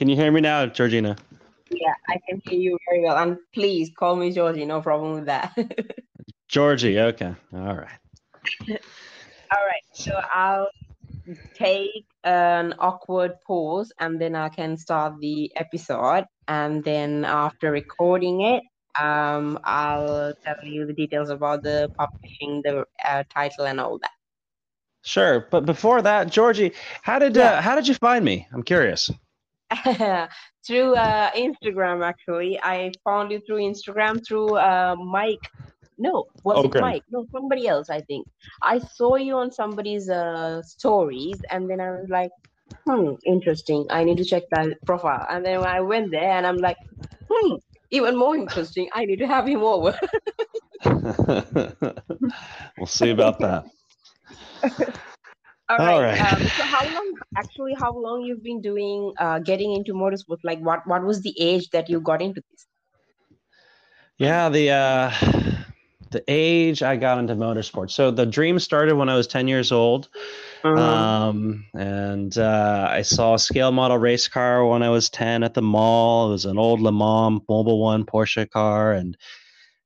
can you hear me now, Georgina? Yeah, I can hear you very well. And please call me Jorgy. No problem with that. Jorgy. Okay. All right. All right. So I'll take an awkward pause and then I can start the episode. And then after recording it, um, I'll tell you the details about the publishing, the uh, title, and all that. Sure, but before that, Jorgy, how did uh, yeah. uh, how did you find me? I'm curious. through uh, Instagram, actually, I found you through Instagram through uh, Mike. No, was okay. it Mike? No, somebody else. I think I saw you on somebody's uh, stories, and then I was like, "Hmm, interesting. I need to check that profile." And then I went there, and I'm like, "Hmm, even more interesting. I need to have him over." we'll see about that. All right. All right. Um, so how long actually how long you've been doing uh, getting into motorsport? Like what what was the age that you got into this? Yeah, the uh the age I got into motorsport. So the dream started when I was 10 years old. Uh-huh. Um, and uh, I saw a scale model race car when I was 10 at the mall. It was an old Le Mans Mobil One Porsche car and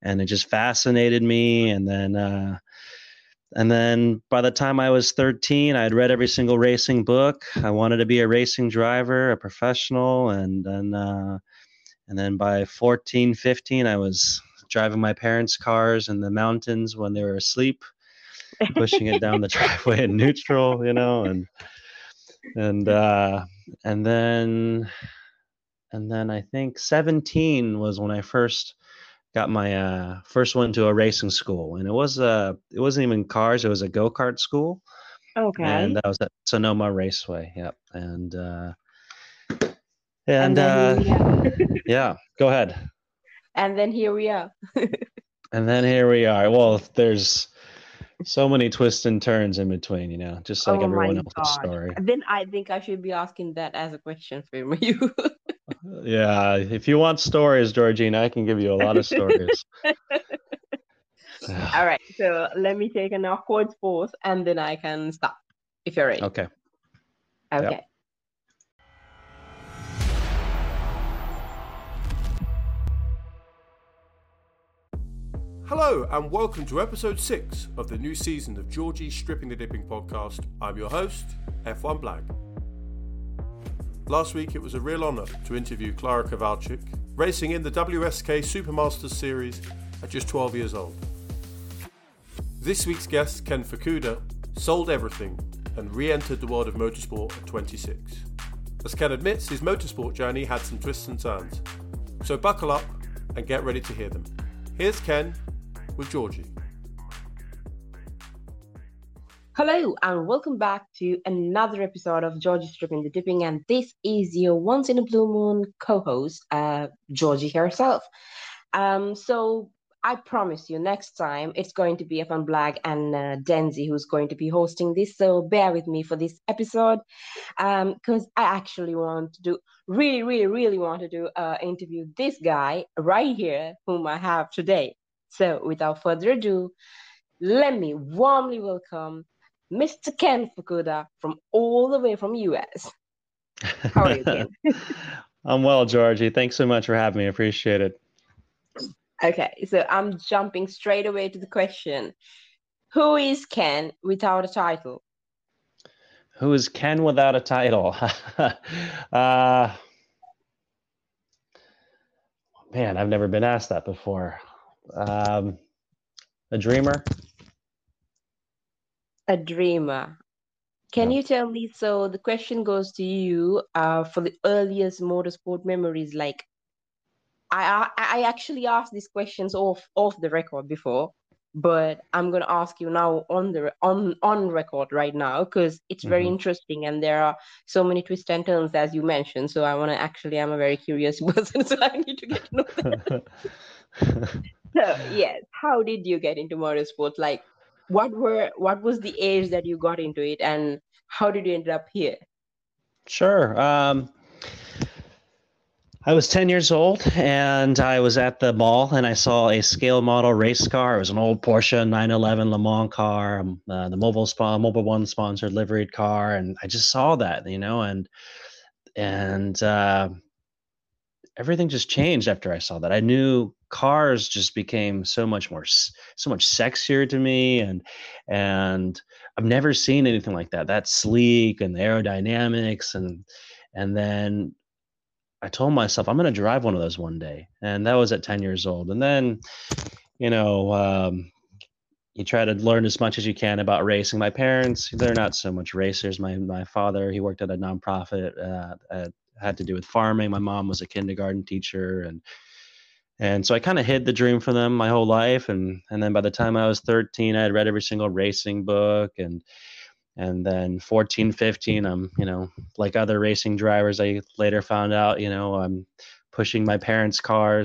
and it just fascinated me and then uh, and then by the time I was 13, I had read every single racing book. I wanted to be a racing driver, a professional. And then, uh, and then by 14, 15, I was driving my parents' cars in the mountains when they were asleep, pushing it down the driveway in neutral, you know, and, and, uh, and then, and then I think 17 was when I first got my uh, first one to a racing school, and it was uh, it wasn't even cars; it was a go kart school. Okay. And that was at Sonoma Raceway. Yep. And uh, and, and uh, yeah, go ahead. And then here we are. and then here we are. Well, there's so many twists and turns in between, you know, just like oh everyone else's God. story. Then I think I should be asking that as a question for you yeah, if you want stories, Georgina, I can give you a lot of stories. All right, so let me take an awkward pause and then I can stop if you're ready. Okay. Okay. Yep. Hello, and welcome to episode six of the new season of Jorgy Stripping the Dipping podcast. I'm your host, F1 Black. Last week it was a real honour to interview Clara Kowalczyk, racing in the WSK Supermasters Series at just 12 years old. This week's guest, Ken Fukuda, sold everything and re entered the world of motorsport at 26. As Ken admits, his motorsport journey had some twists and turns. So buckle up and get ready to hear them. Here's Ken with Jorgy. Hello and welcome back to another episode of Jorgy Stripping the Dipping, and this is your once in a blue moon co-host, uh, Jorgy herself. Um, so I promise you, next time it's going to be F1 Black and uh, Denzi who's going to be hosting this. So bear with me for this episode, because um, I actually want to do, really, really, really want to do uh, interview this guy right here, whom I have today. So without further ado, let me warmly welcome Mr. Ken Fukuda from all the way from US. How are you, Ken? I'm well, Jorgy. Thanks so much for having me. Appreciate it. Okay, so I'm jumping straight away to the question. Who is Ken without a title? Who is Ken without a title? uh, man, I've never been asked that before. Um, a dreamer a dreamer. Can yeah. you tell me? So the question goes to you uh, for the earliest motorsport memories. Like, I, I I actually asked these questions off off the record before, but I'm gonna ask you now on the on on record right now because it's very mm-hmm. interesting and there are so many twists and turns as you mentioned. So I want to actually I'm a very curious person, so I need to get to know that. so yes, how did you get into motorsport? Like what were what was the age that you got into it and how did you end up here sure um, I was 10 years old and I was at the mall and I saw a scale model race car. It was an old Porsche 911 Le Mans car, um, uh, the Mobil, Spa, Mobil One sponsored liveried car. And I just saw that, you know, and and uh, everything just changed after I saw that. I knew cars just became so much more so much sexier to me and and I've never seen anything like that. That sleek and the aerodynamics and and then I told myself I'm going to drive one of those one day. And that was at 10 years old. And then you know, um, you try to learn as much as you can about racing. My parents, they're not so much racers. My my father, he worked at a nonprofit, uh, at, had to do with farming. My mom was a kindergarten teacher, and and so I kind of hid the dream from them my whole life. And and then by the time I was 13, I had read every single racing book, and and then 14, 15, I'm you know like other racing drivers. I later found out, you know, I'm pushing my parents' cars